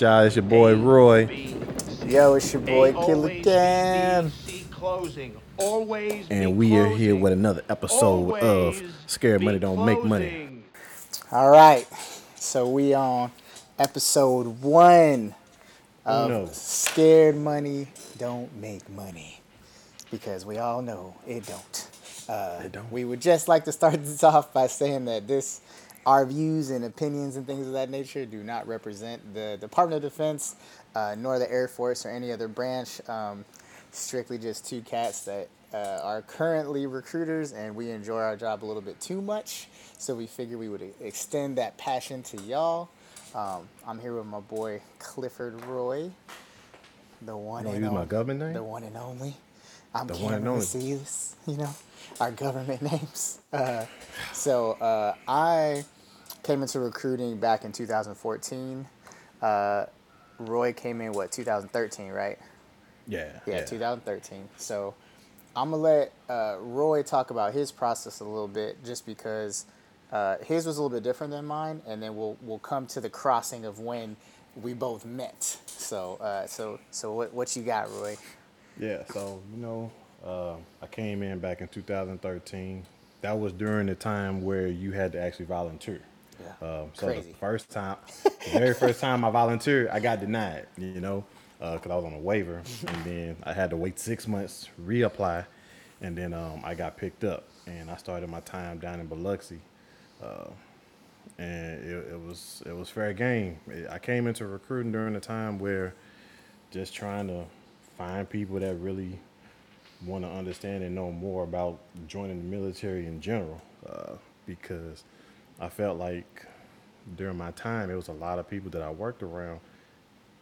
Y'all, it's your boy Roy. Yo, it's your boy Killer Cam. And we are here with another episode of Scared Money Don't Make Money. All right, so we on episode one of no. Scared Money Don't Make Money because we all know it don't. Uh, It don't. We would just like to start this off by saying that this, our views and opinions and things of that nature, do not represent the Department of Defense, uh, nor the Air Force or any other branch. Um, strictly just two cats that uh, are currently recruiters, and we enjoy our job a little bit too much. So we figured we would extend that passion to y'all. Um, I'm here with my boy Clifford Roy, the one You and use my only- government name? the one and only. I'm The the one and only. You know, our government names. Uh, so uh, I came into recruiting back in 2014. Uh, Roy came in what 2013, right? Yeah. Yeah, 2013. So I'm gonna let uh, Roy talk about his process a little bit, just because uh, his was a little bit different than mine, and then we'll we'll come to the crossing of when we both met. So uh, so so what what you got, Roy? Yeah, so, you know, uh, I came in back in 2013. That was during the time where you had to actually volunteer. Yeah. Um, so Crazy. the first time, the very first time I volunteered, I got denied, you know, because I was on a waiver. And then I had to wait six months, reapply, and then um, I got picked up. And I started my time down in Biloxi. Uh, and it, it was it was fair game. I came into recruiting during a time where just trying to find people that really want to understand and know more about joining the military in general, uh, because I felt like during my time it was a lot of people that I worked around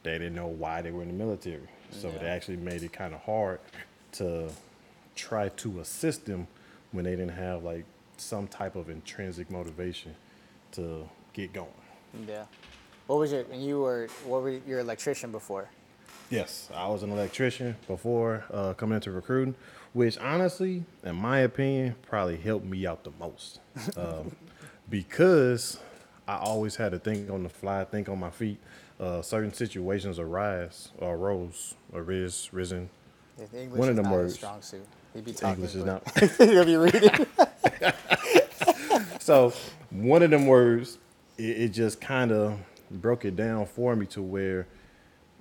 they didn't know why they were in the military, so it actually made it kind of hard to try to assist them when they didn't have like some type of intrinsic motivation to get going. Yeah. What was your and you were what were your electrician before? Yes, I was an electrician before uh, coming into recruiting, which honestly, in my opinion, probably helped me out the most. Um, because I always had to think on the fly, think on my feet. Uh, certain situations arise, or arose, or riz, risen. English One of them words. strong suit. He'd be talking. English is not. He'll be reading. So one of them words, it, it just kind of broke it down for me to where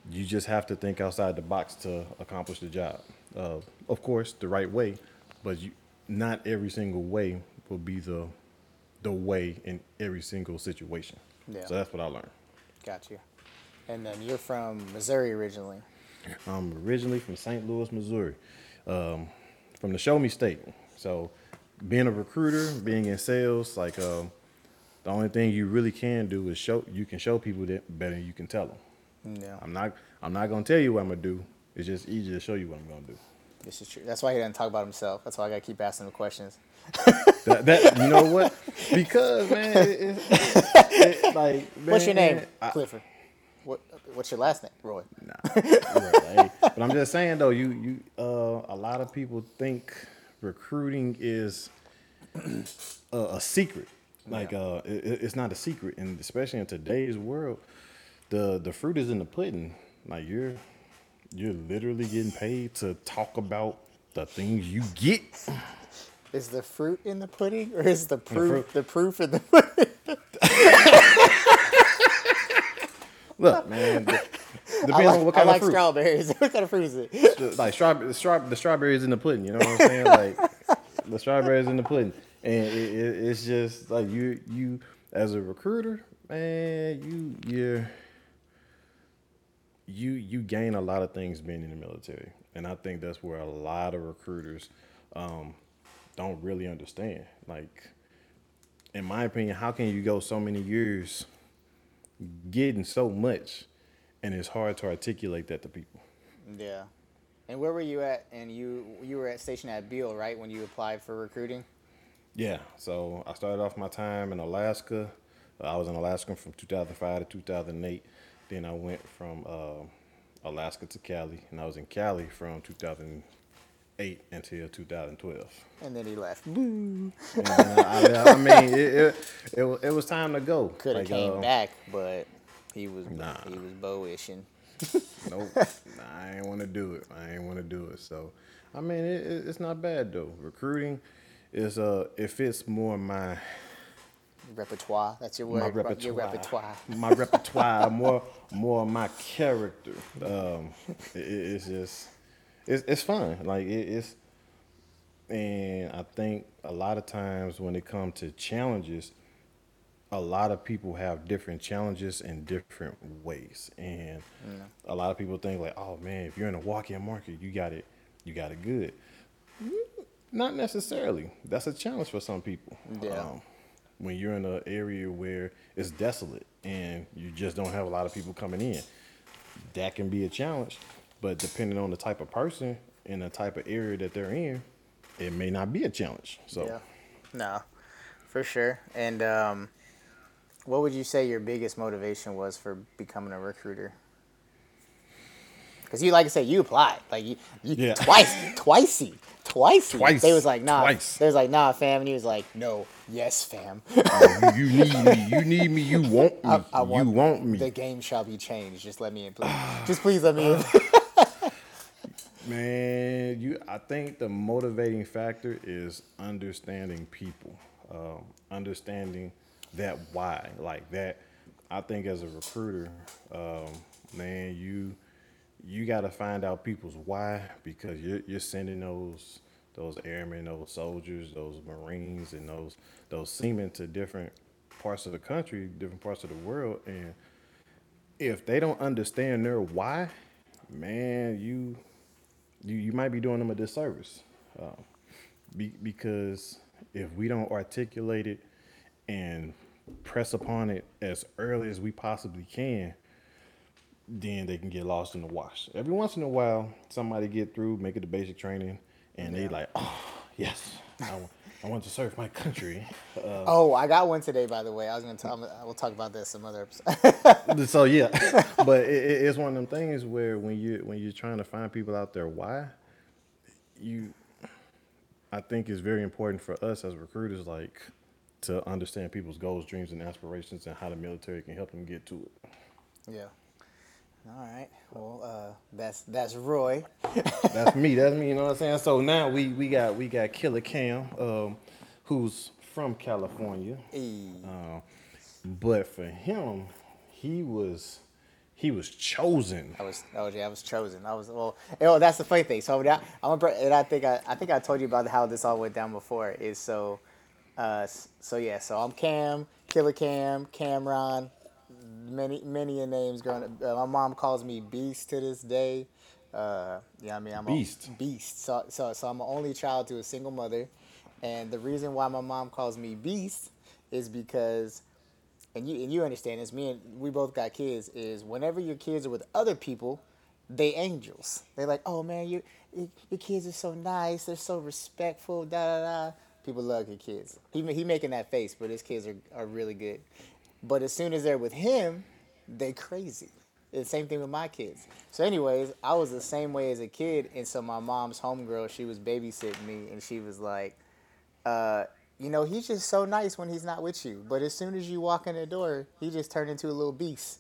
you just have to think outside the box to accomplish the job. Uh, of course, the right way, but you, not every single way will be the the way in every single situation. Yeah. So that's what I learned. Got you. And then you're from Missouri originally. I'm originally from St. Louis, Missouri, um, from the Show Me State. So, being a recruiter, being in sales, like um, the only thing you really can do is show. You can show people that better than you can tell them. Yeah. I'm not. I'm not gonna tell you what I'm gonna do. It's just easier to show you what I'm gonna do. This is true. That's why he doesn't talk about himself. That's why I gotta keep asking him questions. That, that you know what? Because man, it, it, it, like What's your man, name? I- Clifford. What What's your last name? Roy. Nah, right, but I'm just saying though, you you uh, a lot of people think recruiting is a, a secret. Like uh, it, it- it's not a secret, and especially in today's world, the the fruit is in the pudding. Like you're you're literally getting paid to talk about the things you get. Is the fruit in the pudding, or is the proof fruit. the proof in the pudding? Look, man, the, depends I like, on what I like of fruit. strawberries. what kind of fruit is it? the- like strawberry, the, straw, the strawberries in the pudding. You know what I'm saying? Like the strawberries in the pudding, and it, it, it's just like you, you as a recruiter, man, you you're you you gain a lot of things being in the military, and I think that's where a lot of recruiters um, don't really understand. Like, in my opinion, how can you go so many years getting so much, and it's hard to articulate that to people. Yeah. And where were you at? And you you were at station at Beale, right? When you applied for recruiting. Yeah, so I started off my time in Alaska. Uh, I was in Alaska from 2005 to 2008. Then I went from uh, Alaska to Cali, and I was in Cali from 2008 until 2012. And then he left. And then I, I mean, it, it, it, it was time to go. Could have Like, came uh, back, but he was Nah. he was boishing. nope, nah, I ain't want to do it. I ain't want to do it. So, I mean, it, it, it's not bad though. Recruiting is uh, it fits more my Repertoire. That's your my word. repertoire. Your repertoire. My repertoire, more more my character. Um, it- it's just it's it's fun. Like it, it's and I think a lot of times when it comes to challenges, a lot of people have different challenges in different ways, and a lot of people think like, oh man, if you're in a walk-in market, you got it, you got it good. Not necessarily. That's a challenge for some people. Yeah. Um, when you're in an area where it's desolate and you just don't have a lot of people coming in, that can be a challenge. But depending on the type of person and the type of area that they're in, it may not be a challenge. So Yeah. No, for sure. And um, what would you say your biggest motivation was for becoming a recruiter? Because you, like I said, you applied like you, you Yeah. twice, twicey, twicey. Twice. They was like, nah. Twice. They was like, nah, fam. And he was like, no, yes, fam. you, you need me. You need me. You want me. I, I want you want me. The game shall be changed. Just let me in, please. Just please let me in. Man, you. I think the motivating factor is understanding people, um, understanding that why, like that. I think as a recruiter, um, man, you you got to find out people's why because you're you're sending those those airmen, those soldiers, those marines, and those those seamen to different parts of the country, different parts of the world, and if they don't understand their why, man, you you, you might be doing them a disservice. Um, be, because if we don't articulate it and press upon it as early as we possibly can, then they can get lost in the wash. Every once in a while, somebody get through, make it to basic training, and they like, oh yes, I, I want to serve my country. Uh, oh, I got one today, by the way. I was gonna. Talk, I will talk about this some other episode. so yeah, but it, it- it's one of them things where when you when you're trying to find people out there, why you, I think it's very important for us as recruiters, like to understand people's goals, dreams, and aspirations, and how the military can help them get to it. yeah. All right. Well, uh, that's that's Roy. That's me. That's me. You know what I'm saying? So now we we got we got Killer Cam, um, who's from California. E. Um, but for him, he was he was chosen. I was, oh yeah, I was chosen. I was, well, know, that's the funny thing. So that, I'm a, and I think I, I think I told you about how this all went down before. Is so, uh, so yeah, so I'm Cam, Killer Cam, Cameron, many many a names growing up. Uh, my mom calls me Beast to this day. Uh, yeah, I mean I'm Beast. A, beast. So so so I'm an only child to a single mother, and the reason why my mom calls me Beast is because and you and you understand this. Me and we both got kids. Is whenever your kids are with other people, they angels. They're like, oh man, you, you your kids are so nice. They're so respectful. Da da da. People love your kids. He he making that face, but his kids are, are really good. But as soon as they're with him, they crazy. The same thing with my kids. So, anyways, I was the same way as a kid, and so my mom's homegirl, she was babysitting me, and she was like, uh, you know, he's just so nice when he's not with you. But as soon as you walk in the door, he just turned into a little beast.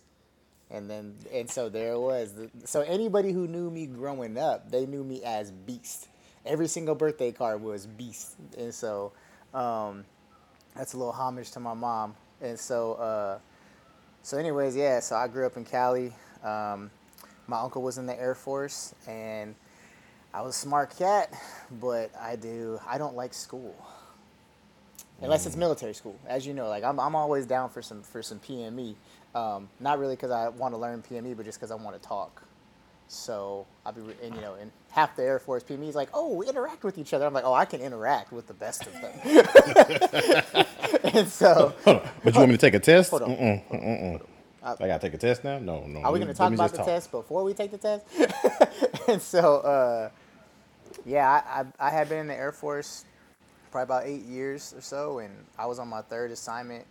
And then, and so there it was. So anybody who knew me growing up, they knew me as Beast. Every single birthday card was Beast. And so um, that's a little homage to my mom. And so, uh, so anyways, yeah. So I grew up in Cali. Um, my uncle was in the Air Force, and I was a smart cat, but I do I don't like school unless it's military school. As you know, like I'm, I'm always down for some for some PME. Um, not really because I want to learn PME, but just because I want to talk. So I'll be, re- and you know, and half the Air Force PME is like, oh, we interact with each other. I'm like, oh, I can interact with the best of them. and so, Hold on. But you want me to take a test? Hold on. Mm-mm, mm-mm. I gotta take a test now. No, no. are we going to talk about the talk. test before we take the test? and so, uh, yeah, I, I, I had been in the Air Force probably about eight years or so, and I was on my third assignment.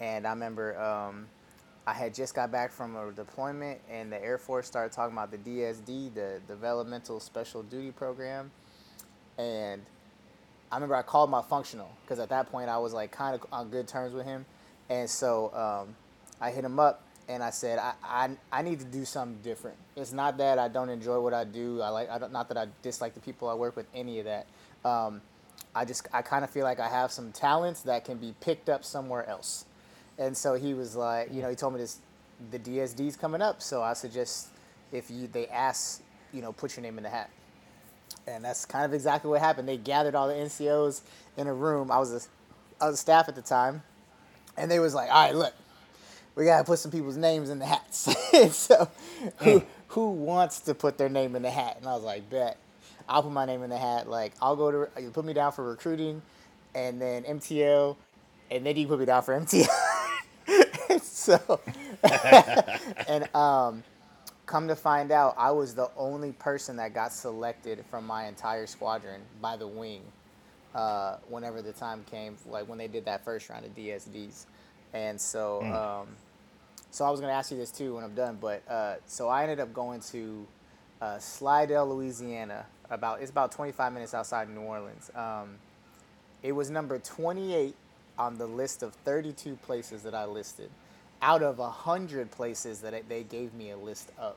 And I remember um, I had just got back from a deployment, and the Air Force started talking about the DSD, the Developmental Special Duty Program. And I remember I called my functional because at that point I was like kind of on good terms with him, and so um, I hit him up, and I said I, I I need to do something different. It's not that I don't enjoy what I do. I like I don't, not that I dislike the people I work with. Any of that. Um, I just I kind of feel like I have some talents that can be picked up somewhere else. And so he was like, you know, he told me this, the DSD's coming up, so I suggest if you they ask, you know, put your name in the hat. And that's kind of exactly what happened. They gathered all the NCOs in a room. I was a, I was a staff at the time, and they was like, all right, look, we gotta put some people's names in the hats. so, hmm. who who wants to put their name in the hat? And I was like, bet. I'll put my name in the hat. Like I'll go to you put me down for recruiting, and then MTO, and then you put me down for MTL. so, and um, come to find out, I was the only person that got selected from my entire squadron by the wing. Uh, whenever the time came, like when they did that first round of DSDs, and so, um, so I was gonna ask you this too when I'm done. But uh, so I ended up going to uh, Slidell, Louisiana. About it's about 25 minutes outside New Orleans. Um, it was number 28 on the list of 32 places that I listed, out of 100 places that they gave me a list of.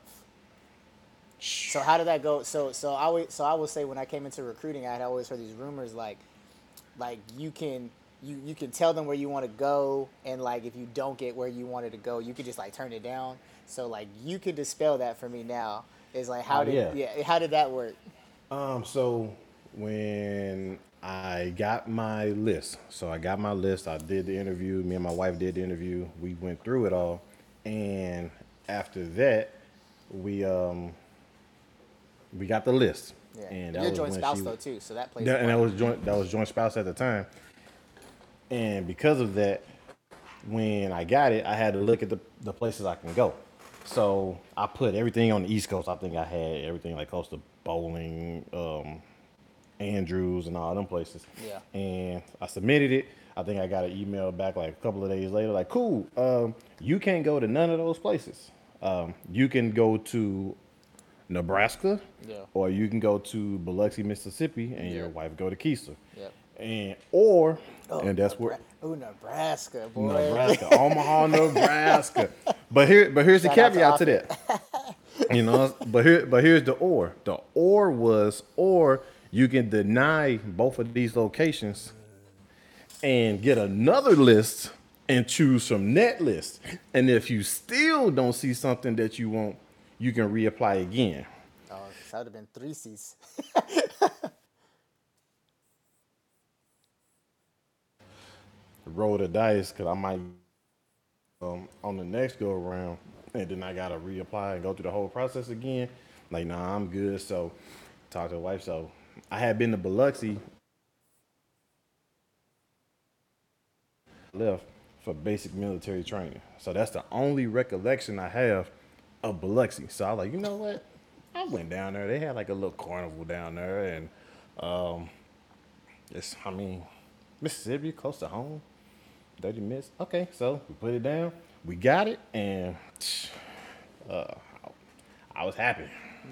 So how did that go? So so I would so I would say when I came into recruiting, I had always heard these rumors like, like you can you you can tell them where you want to go, and like if you don't get where you wanted to go, you could just like turn it down. So like you could dispel that for me now. Is like how Oh, did yeah. yeah how did that work? Um, so when I got my list, so I got my list, I did the interview, me and my wife did the interview, we went through it all, and after that, we um we got the list. Yeah, And that you're was joint spouse she- though too, so that plays. that, and that was joint that was joint spouse at the time. And because of that, when I got it, I had to look at the, the places I can go. So I put everything on the East Coast. I think I had everything like close to Bolling, um, Andrews, and all them places. Yeah. And I submitted it. I think I got an email back like a couple of days later, like, cool, um, you can't go to none of those places. Um, you can go to Nebraska, Yeah. or you can go to Biloxi, Mississippi, and your Yeah. wife go to Keesler. Yep. And or Oh, and that's where Oh, Nebraska, boy. Nebraska, Omaha, Nebraska. But here, but here's the Shout out to caveat to that. You know, but here, but here's the or. The or was or you can deny both of these locations and get another list and choose from that list. And if you still don't see something that you want, you can reapply again. Oh, that would have been three C's. roll the dice because I might um, on the next go around, and then I gotta reapply and go through the whole process again. Like, nah, I'm good. So, talk to the wife. So, I had been to Biloxi, left for basic military training. So that's the only recollection I have of Biloxi. So I was like, you know what? I went down there. They had like a little carnival down there, and um, it's I mean, Mississippi, close to home. 30 minutes. Okay, so we put it down. We got it, and uh, I was happy.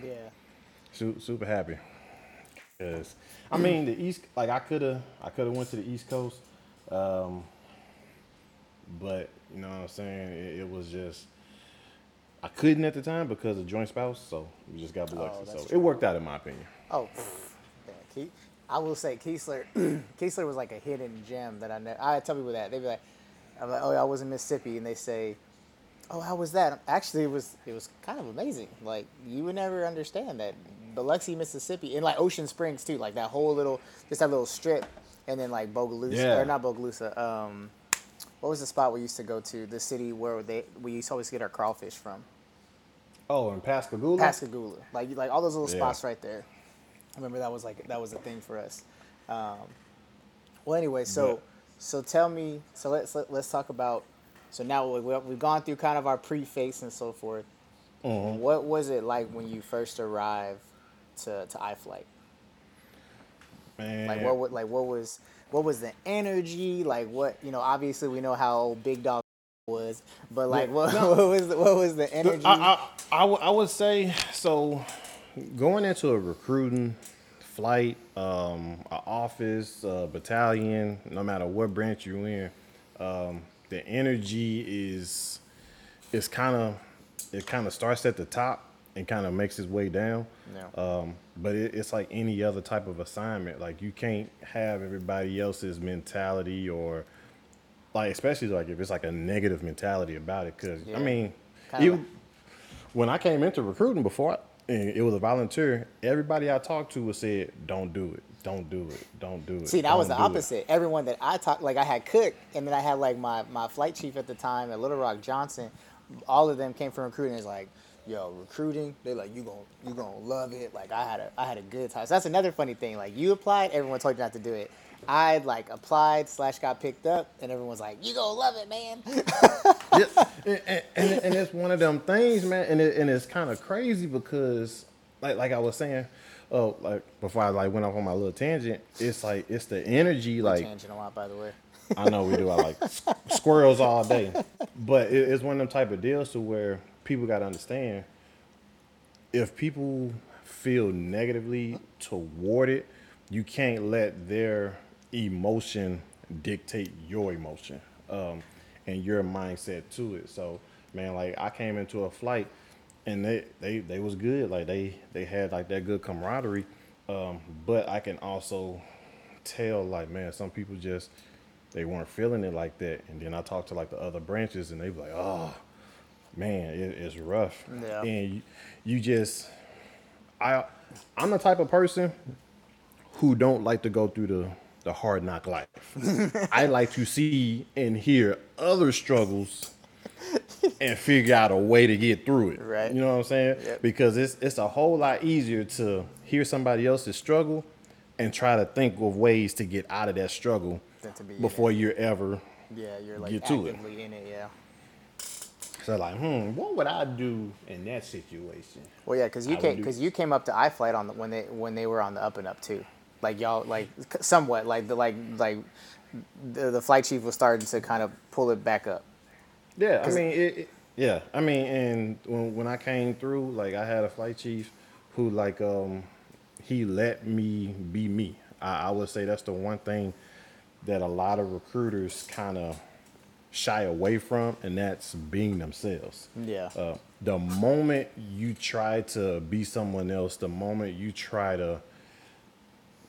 Yeah. Super, super happy. Cause I mean the East, like I could have, I could have went to the East Coast, um, but you know what I'm saying. It, it was just I couldn't at the time because of joint spouse, so we just got Biloxi. Oh, so it worked out in my opinion. Oh, yeah, Ke- I will say Keesler. Keesler was like a hidden gem that I know. I tell people that they'd be like, "I'm like, oh, I was in Mississippi," and they say, "Oh, how was that?" Actually, it was it was kind of amazing. Like you would never understand that Biloxi, Mississippi, and like Ocean Springs too. Like that whole little, just that little strip, and then like Bogalusa Yeah. or not Bogalusa. Um, what was the spot we used to go to? The city where they we used to always get our crawfish from. Oh, and Pascagoula. Pascagoula, like like all those little Yeah. spots right there. I remember that was like that was a thing for us. Um, well, anyway, so But- so tell me, so let's let, let's talk about. So now we, we- we've gone through kind of our preface and so forth. Mhm. What was it like when you first arrived to to iFlight? Man, Like what wa- like what was what was the energy? Like what you know? Obviously, we know how Big Dog was, but like what, No. what was the, what was the energy? I, I, I, would- I would say so. Going into a recruiting flight, um, a office, a battalion, no matter what branch you're in, um, the energy is it's kind of it kind of starts at the top and kind of makes its way down. Yeah. Um, but it, it's like any other type of assignment. Like you can't have everybody else's mentality or like especially like if it's like a negative mentality about it. Because Yeah. I mean, like- when I came into recruiting before, and it was a volunteer. Everybody I talked to was said, "Don't do it. Don't do it. Don't do it." See, that was the don't do it." opposite. Everyone that I talked, like I had Cook, and then I had like my, my flight chief at the time at Little Rock Johnson. All of them came from recruiting. It's like, yo, recruiting. They're like, you gonna you gonna love it. Like I had a I had a good time. So that's another funny thing. Like you applied, everyone told you not to do it. I like applied slash got picked up, and everyone's like, you gonna love it, man. yeah, and, and, and, it's one of them things, man. And it, and it's kind of crazy because, like like I was saying, oh, like before I like went off on my little tangent, it's like it's the energy, like Tangent a lot, by the way. I know we do. I like squirrels all day, but it, it's one of them type of deals to where people got to understand if people feel negatively toward it, you can't let their emotion dictate your emotion um, and your mindset to it. So, man, like I came into a flight and they they they was good. Like they they had like that good camaraderie, um, but I can also tell like man, some people just they weren't feeling it like that. And then I talked to like the other branches and they were like, oh man, it, it's rough. Yeah. And you, you just I I'm the type of person who don't like to go through the the hard knock life. I like to see and hear other struggles and figure out a way to get through it. Right. You know what I'm saying? Yep. Because it's it's a whole lot easier to hear somebody else's struggle and try to think of ways to get out of that struggle be before you're ever Yeah, you're like Get to it. in it. Yeah. So like, hmm, what would I do in that situation? Well, yeah, because you I came because you came up to iFlight on the when they when they were on the up and up too, like y'all like somewhat like the like like the, the flight chief was starting to kind of pull it back up. Yeah, I mean, it, it- yeah, I mean, and when, when I came through, like I had a flight chief who like um he let me be me. I, I would say that's the one thing that a lot of recruiters kind of shy away from, and that's being themselves. Yeah. Uh, the moment you try to be someone else, the moment you try to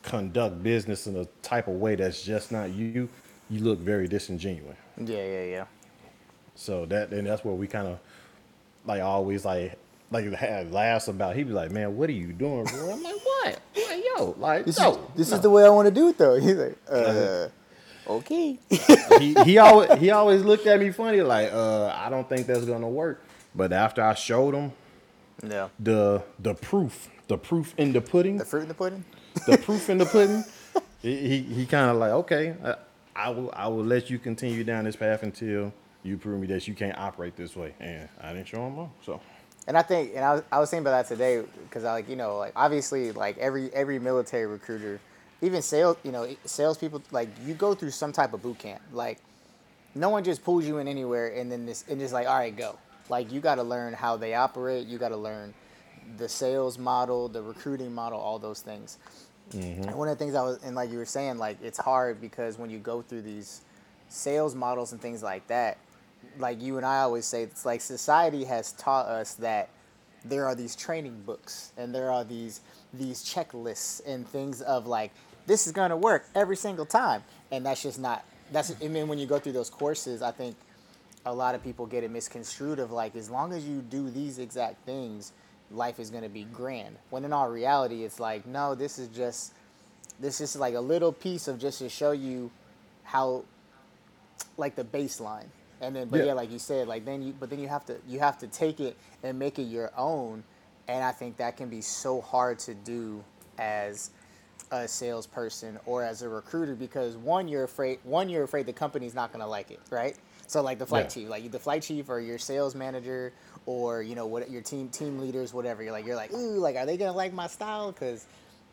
conduct business in a type of way that's just not you, you look very disingenuous. Yeah, yeah, yeah. So that and that's where we kind of like always like like had laughs about. He'd be like, "Man, what are you doing?" Bro? I'm like, "What? Like, yo, like This no, is this no." is the way I want to do it though. He's like, uh, okay. he he always he always looked at me funny like, "Uh, I don't think that's gonna work." But after I showed him yeah. the the proof, the proof in the pudding, The fruit in the pudding. the proof in the pudding, he he, he kind of like, okay, I, I will I will let you continue down this path until you prove me that you can't operate this way, and I didn't show him wrong. So. And I think, and I was, I was thinking about that today because I like, you know, like obviously, like every every military recruiter, even sales, you know, salespeople, like you go through some type of boot camp. Like, no one just pulls you in anywhere and then this and just like, all right, go. Like you got to learn how they operate. You got to learn the sales model, the recruiting model, all those things. Mm-hmm. And one of the things I was, and like you were saying, like it's hard because when you go through these sales models and things like that, like you and I always say, it's like society has taught us that there are these training books and there are these these checklists and things of like this is gonna work every single time, and that's just not. That's I mean when you go through those courses, I think a lot of people get it misconstrued of like as long as you do these exact things, life is gonna be grand. When in all reality, it's like no, this is just this is like a little piece of just to show you how like the baseline and then but yeah. Yeah. like you said like then you but then you have to you have to take it and make it your own and i think that can be so hard to do as a salesperson or as a recruiter because one you're afraid one you're afraid the company's not going to like it right so like the flight Yeah. chief like the flight chief or your sales manager or you know what your team team leaders whatever you're like you're like ooh like are they going to like my style because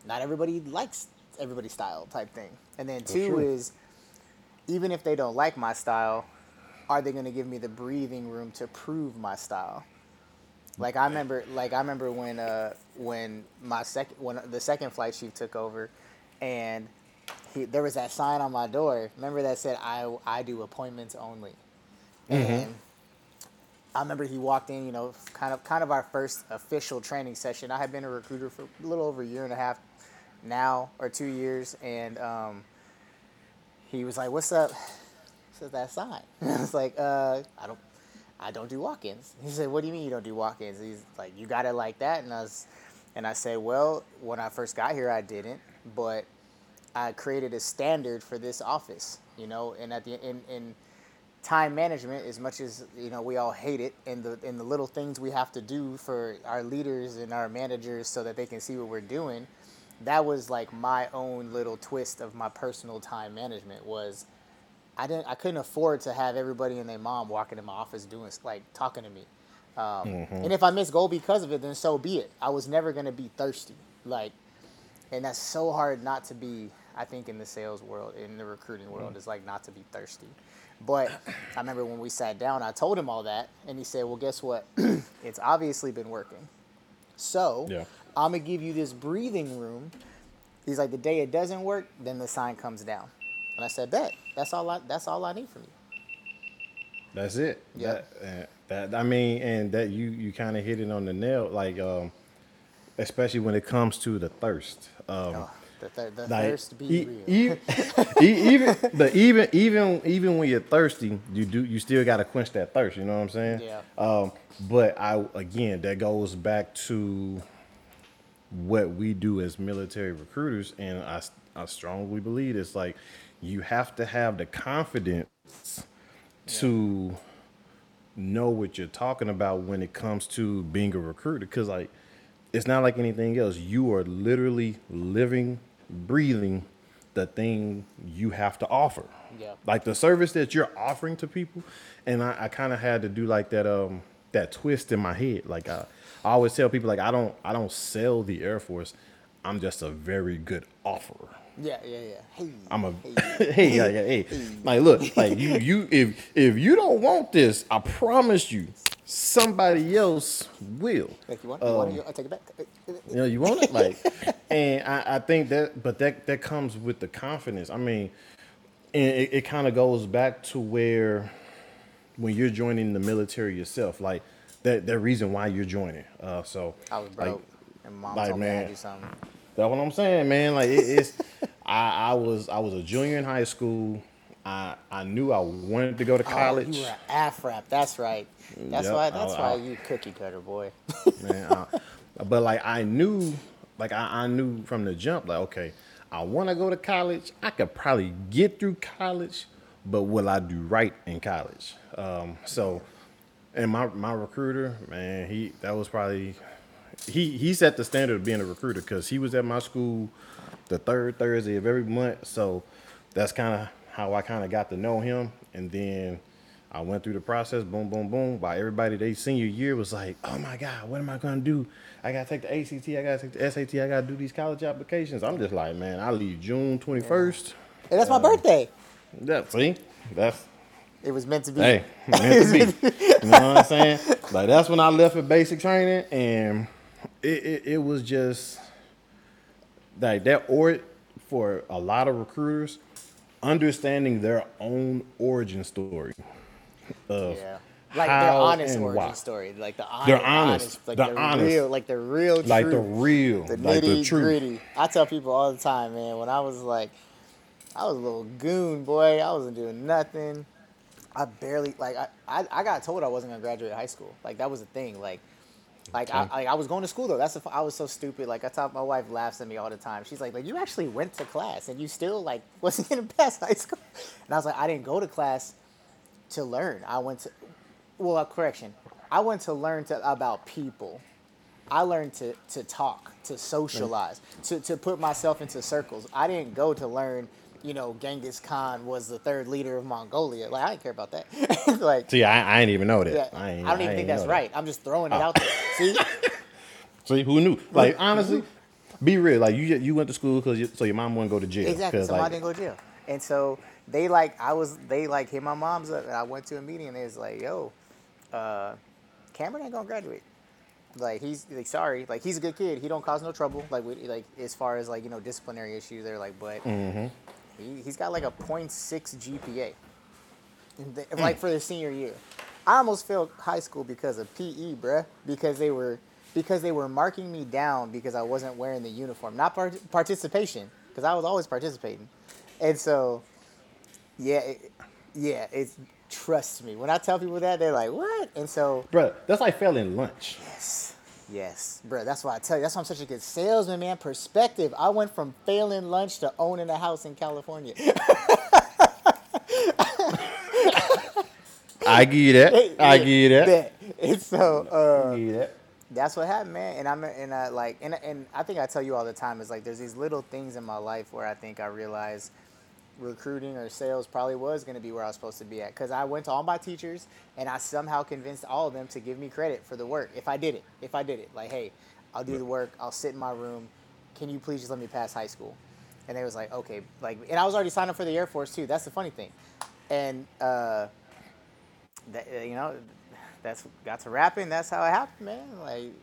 not everybody likes everybody's style type thing and then two true. is even if they don't like my style, are they going to give me the breathing room to prove my style? Like I remember, like I remember when uh when my second when the second flight chief took over, and he, there was that sign on my door. Remember that said I I do appointments only, and I remember he walked in, you know, kind of kind of our first official training session. I had been a recruiter for a little over a year and a half now, or two years, and um, he was like, "What's up?" Says that sign. I was like, uh, "I don't, I don't do walk-ins." He said, "What do you mean you don't do walk-ins?" He's like, "You got it like that," and I was, and I said, "Well, when I first got here, I didn't, but I created a standard for this office, you know, and at the in in." time management as much as you know we all hate it and the and the little things we have to do for our leaders and our managers so that they can see what we're doing that was like my own little twist of my personal time management was I didn't I couldn't afford to have everybody and their mom walking in my office doing like talking to me um, and if I miss goal because of it then so be it. I was never gonna be thirsty. Like and that's so hard not to be i think in the sales world in the recruiting world is like not to be thirsty. But i remember when we sat down i told him all that and he said well guess what? It's obviously been working. So Yeah. i'm gonna give you this breathing room. He's like the day it doesn't work then the sign comes down. And i said bet. That's all i that's all i need from you. That's it. Yeah. That, that I mean, and that you you kind of hit it on the nail, like um, especially when it comes to the thirst. Um, oh, the, the like, thirst be e- real e- e- even the even even even when you're thirsty, you do you still got to quench that thirst. You know what I'm saying? Yeah. Um, but I again, that goes back to what we do as military recruiters, and I I strongly believe it's like you have to have the confidence to know what you're talking about when it comes to being a recruiter because like it's not like anything else. You are literally living breathing the thing you have to offer. Yeah. like the service that you're offering to people and i, I kind of had to do like that um that twist in my head. Like I, I always tell people like i don't i don't sell the air force. I'm just a very good offerer yeah yeah yeah hey I'm a hey. hey, yeah, yeah, hey. Like, look, like you, you, if if you don't want this, I promise you, somebody else will. like you want, you want Um, it? I'll take it back You know, you want it, like, and I, I think that, but that that comes with the confidence. I mean, and it, it kind of goes back to where when you're joining the military yourself, like that that reason why you're joining. Uh, so i was like, broke and mom like, told me i man, to do something That's what I'm saying, man. Like it, it's, I, I was I was a junior in high school. I I knew I wanted to go to college. Oh, you were an AFRAP. That's right. That's Yep, why. That's I- why you cookie cutter boy. man. I- but like I knew, like I, I knew from the jump, like okay, I want to go to college. I could probably get through college, but will I do right in college? Um, so, and my my recruiter, man, he that was probably he he set the standard of being a recruiter because he was at my school the third Thursday of every month. So that's kind of how I kind of got to know him, and then. I went through the process, boom, boom, boom. By everybody, they senior year was like, oh my God, what am I gonna do? I gotta take the ACT, I gotta take the SAT, I gotta do these college applications. I'm just like, man, I leave June 21st. And that's my um, birthday. Yeah, see, that's It was meant to be. hey, meant to be. You know what I'm saying? Like that's when I left for basic training, and it, it, it was just like that. Or for a lot of recruiters, understanding their own origin story. Of Yeah. Like their honest origin why. story, like the honest, They're honest. like They're the honest. real, like the real, like the real, the like the nitty truth. gritty. I tell people all the time, man. When I was like, I was a little goon boy. I wasn't doing nothing. I barely like. I, I, I got told I wasn't gonna graduate high school. Like that was the thing. Like, like I, like I was going to school though. That's the, f- I was so stupid. Like I thought my wife laughs at me all the time. She's like, like you actually went to class and you still like wasn't gonna pass high school. And I was like, I didn't go to class to learn. I went to, well, uh, correction. I went to learn to, about people. I learned to, to talk, to socialize, to, to put myself into circles. I didn't go to learn, you know, Genghis Khan was the third leader of Mongolia. Like, I didn't care about that. like, See, I, I ain't even know that. yeah, I, I, don't even ain't think that's that. right. I'm just throwing it out there. See? See, who knew? Like honestly, be real. Like you, you went to school because you, so your mom wouldn't go to jail. Exactly. So I didn't go to jail. And so they like I was they like hit my mom's up and I went to a meeting and they was like, yo, uh, Cameron ain't gonna graduate. Like he's like sorry, like he's a good kid. He don't cause no trouble. Like we, like as far as like you know disciplinary issues, they're like, but Mm-hmm. He, he's got like a 0.6 GPA. The- hmm. Like for the senior year, I almost failed high school because of PE, bruh. Because they were because they were marking me down because I wasn't wearing the uniform, not part- participation, because I was always participating, and so yeah, it, yeah, it's trust me. When I tell people that, they're like, "What?" And so Bro, that's like failing lunch. Yes, yes, bro. That's why I tell you. That's why I'm such a good salesman, man. Perspective. I went from failing lunch to owning a house in California. I give you that. I give you that. And so uh, I give you that. that's what happened, man. And I'm and I like and and I think I tell you all the time is like there's these little things in my life where I think I realize recruiting or sales probably was going to be where I was supposed to be at because I went to all my teachers and I somehow convinced all of them to give me credit for the work if I did it. If I did it, like, hey, I'll do the work. I'll sit in my room. Can you please just let me pass high school? And they was like, okay, like, and I was already signed up for the Air Force too. That's the funny thing, and uh, that, uh, you know, that's got to rapping. That's how it happened, man. Like,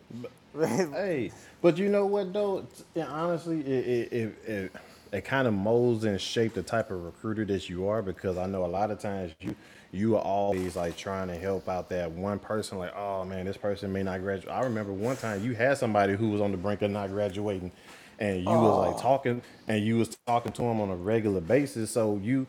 Hey, but you know what though? Honestly, it it it, it, it kind of molds and shapes the type of recruiter that you are because I know a lot of times you you are always like trying to help out that one person. Like, oh man, this person may not graduate. I remember one time you had somebody who was on the brink of not graduating, and you was like talking and you was talking to him on a regular basis. So you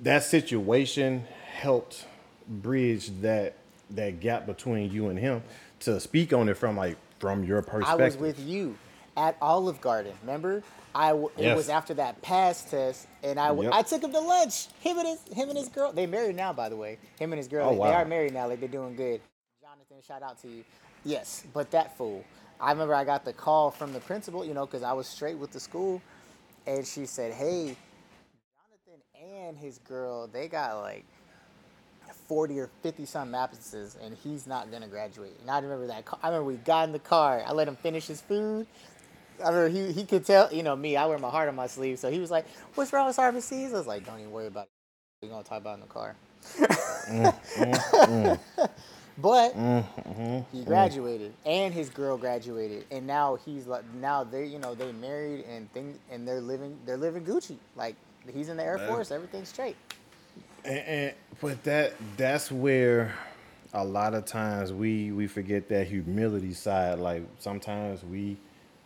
that situation helped bridge that that gap between you and him to speak on it from like from your perspective I was with you at Olive Garden. Remember? I w- it was after that pass test, and I, w- Yep. I took him to lunch. Him and his him and his girl. They married now, by the way. Him and his girl. Oh, they, they are married now. Like they're doing good. Jonathan, shout out to you. Yes, but that fool. I remember I got the call from the principal. You know, because I was straight with the school, and she said, "Hey, Jonathan and his girl, they got like." 40 or 50 some absences and he's not gonna graduate. And I remember that. I remember we got in the car. I let him finish his food. I remember he, he could tell, you know, me, I wear my heart on my sleeve. So he was like, What's wrong with RBCs? I was like, Don't even worry about it. We're gonna talk about it in the car. Mm-hmm. but mm-hmm. he graduated and his girl graduated and now he's like now they you know they married and thing and they're living they're living Gucci. Like he's in the Air Man. Force, everything's straight. And, and but that that's where a lot of times we we forget that humility side. Like sometimes we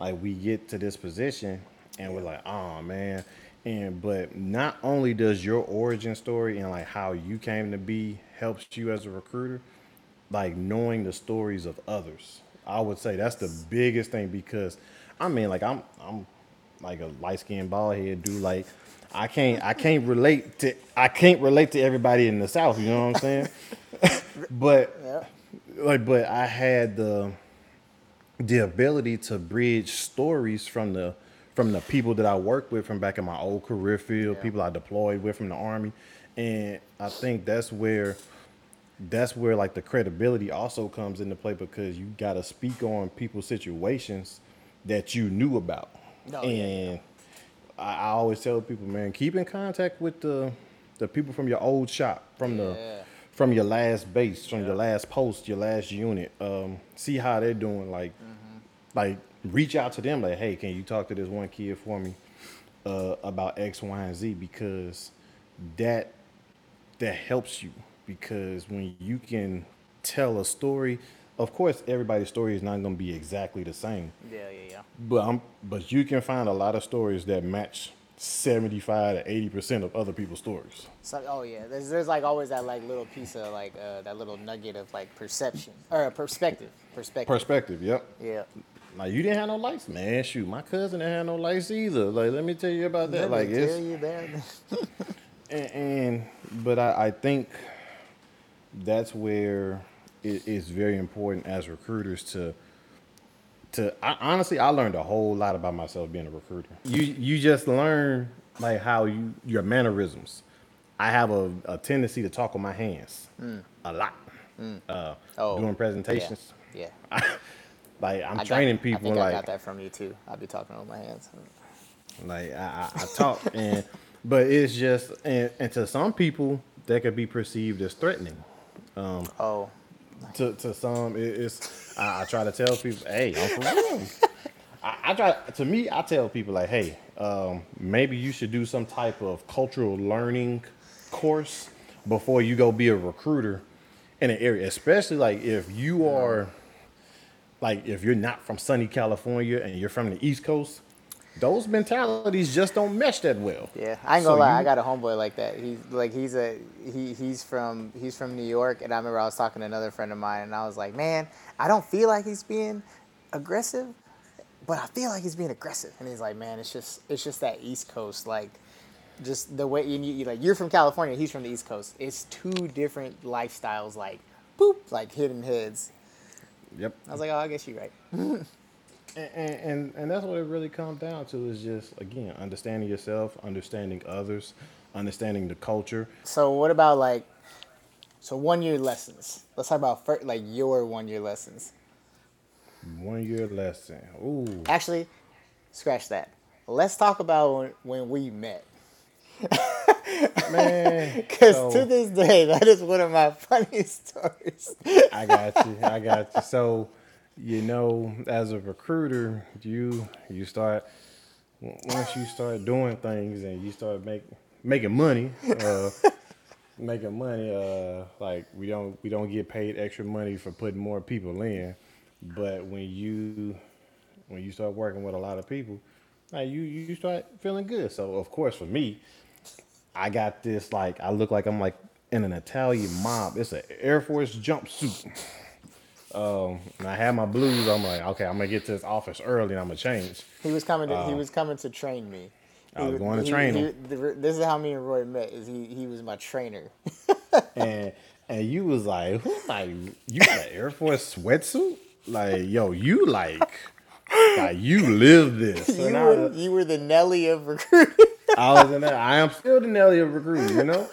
like we get to this position and we're like, oh man. And but not only does your origin story and like how you came to be helps you as a recruiter, like knowing the stories of others. I would say that's the biggest thing because I mean like I'm I'm like a light skinned bald head dude like I can't I can't relate to I can't relate to everybody in the South, you know what I'm saying? but Yeah. like but I had the the ability to bridge stories from the from the people that I worked with from back in my old career field, Yeah. people I deployed with from the army. And I think that's where that's where like the credibility also comes into play because you got to speak on people's situations that you knew about. No, yeah, and I, I always tell people, man, keep in contact with the the people from your old shop, from the from your last base, from your last post, your last unit. Um, see how they're doing. Like, like reach out to them. Like, hey, can you talk to this one kid for me uh, about X, Y, and Z? Because that that helps you. Because when you can tell a story, of course, everybody's story is not going to be exactly the same. Yeah, yeah, yeah. But I'm, but you can find a lot of stories that match 75 to 80 percent of other people's stories. So, oh yeah, there's there's like always that like little piece of like uh, that little nugget of like perception or perspective, perspective. Perspective, yep. yeah. Like you didn't have no lights, man. Shoot, my cousin didn't have no lights either. Like, let me tell you about that. Let me like, it's tell you that. and, and but I, I think that's where it is very important as recruiters to to I, honestly I learned a whole lot about myself being a recruiter. You you just learn like how you your mannerisms. I have a, a tendency to talk with my hands a lot. Uh, Oh, doing presentations. Yeah. Like I'm I got- training I people think I got that from you too. I'll be talking with my hands. Like I, I, I talk and but it's just and, and to some people that could be perceived as threatening. Oh, To to some it, it's I, I try to tell people, hey, I'm for real. I, I try to me I tell people like, hey, um, maybe you should do some type of cultural learning course before you go be a recruiter in an area, especially like if you are, like if you're not from sunny California and you're from the East Coast, those mentalities just don't mesh that well. Yeah, I ain't gonna lie. I got a homeboy like that. He's like he's a he he's from he's from New York, and I remember I was talking to another friend of mine, and I was like, man, I don't feel like he's being aggressive, but I feel like he's being aggressive. And he's like, man, it's just it's just that East Coast like. Just the way you, you like, you're from California, he's from the East Coast. It's two different lifestyles, like boop, like hidden heads. Yep. I was like, oh, I guess you're right. And, and, and and that's what it really comes down to is just again understanding yourself, understanding others, understanding the culture. So what about like, so one year lessons? Let's talk about fir- like your one year lessons. One year lesson. Ooh. Actually, scratch that. Let's talk about when, when we met. Man. Because so- to this day, that is one of my funniest stories. I got you. I got you. So, you know, as a recruiter, you you start once you start doing things and you start make making money. Uh, making money. Uh, like we don't we don't get paid extra money for putting more people in, but when you when you start working with a lot of people, like you you start feeling good. So of course for me, I got this like I look like I'm like in an Italian mob. It's an Air Force jumpsuit. Um, and I had my blues. I'm like, okay, I'm gonna get to this office early and I'm gonna change. He was coming. To, he was coming to train me. Uh, I He was wa- going to he- train he- him. the- This is how me and Roy met. Is he? He was my trainer. And and you was like, who like you got an Air Force sweatsuit? Like, yo, you like like you live this. you were was- you were the Nelly of recruiting. I was in that. I am still the Nelly of recruiting, you know.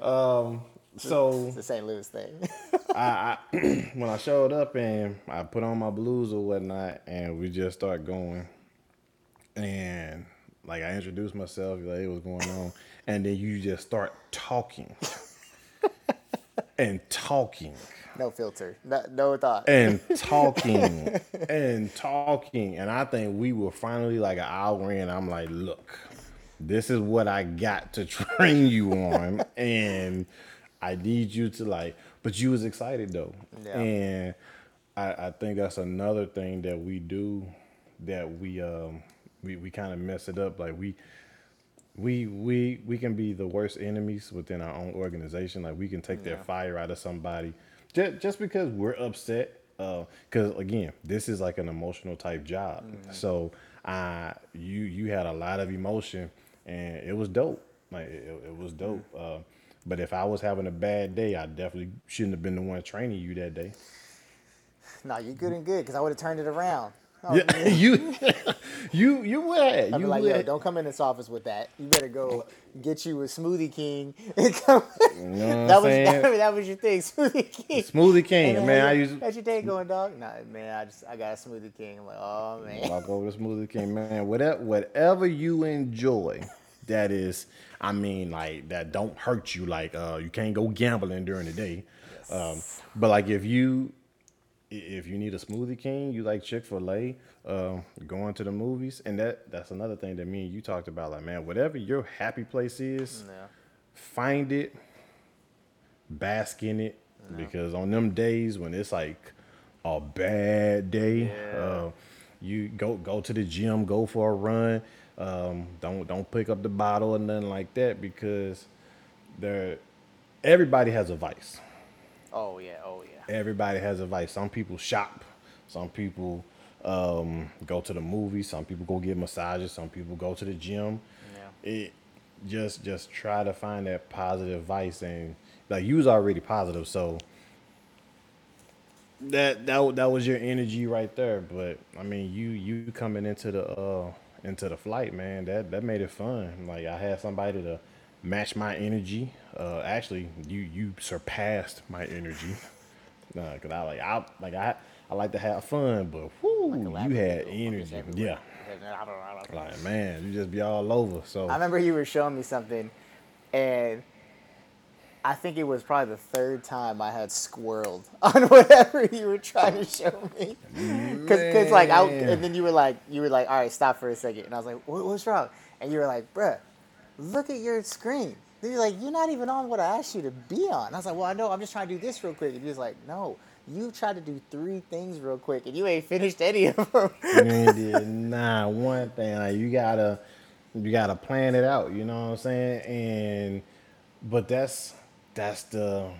Um, so the St. Louis thing. I, I when I showed up and I put on my blues or whatnot, and we just start going, and like I introduced myself, like hey, what's going on, and then you just start talking and talking no filter. No, no thought. and talking and talking, and I think we were finally like an hour in. I'm like, look, this is what I got to train you on, and I need you to like. But you was excited though, Yeah. and I, I think that's another thing that we do that we um we, we kind of mess it up. Like we we we we can be the worst enemies within our own organization. Like we can take their Yeah. fire out of somebody just just because we're upset. Uh because again, this is like an emotional type job. So uh, you you had a lot of emotion, and it was dope. Like it, it was dope. Uh, but if I was having a bad day, I definitely shouldn't have been the one training you that day. no, you're good and good because I would have turned it around. Oh, Yeah, you you you would. You like, yo, don't come in this office with that. You better go get you a Smoothie King. and come- You know what that I'm was that, that was your thing, Smoothie King. Smoothie King, And man. I use used How's your day going, dog? Nah, man, I just I got a Smoothie King. I'm like, oh man. Walk over to Smoothie King, man. Whatever, whatever you enjoy, that is, I mean, like that don't hurt you. Like, uh, you can't go gambling during the day. Um, but like if you, if you need a Smoothie King, you like Chick Fil A, uh, going to the movies, and that that's another thing that me and you talked about. Like, man, whatever your happy place is, find it, bask in it, because on them days when it's like a bad day, Yeah. uh, you go go to the gym, go for a run. Um, don't don't pick up the bottle or nothing like that because there everybody has a vice. Oh yeah, oh yeah. Everybody has a vice. Some people shop, some people um, go to the movies, some people go get massages, some people go to the gym. Yeah. It just just try to find that positive vice and like you was already positive, so that that that was your energy right there. But I mean, you you coming into the uh into the flight, man, that that made it fun. Like I had somebody to match my energy. Uh, actually, you you surpassed my energy. Nah, cause I like I like I I like to have fun, but whoo, you had energy. Yeah, like man, you just be all over. So I remember you were showing me something, and I think it was probably the third time I had squirreled on whatever you were trying to show me. Because, like, I, and then you were like, you were like, all right, stop for a second, and I was like, what, what's wrong? And you were like, bruh, look at your screen. He's like, you're not even on what I asked you to be on. And I was like, well, I know. I'm just trying to do this real quick. And he was like, no, you tried to do three things real quick, and you ain't finished any of them. you ain't did nah one thing. Like you gotta you gotta plan it out, you know what I'm saying? And but that's that's the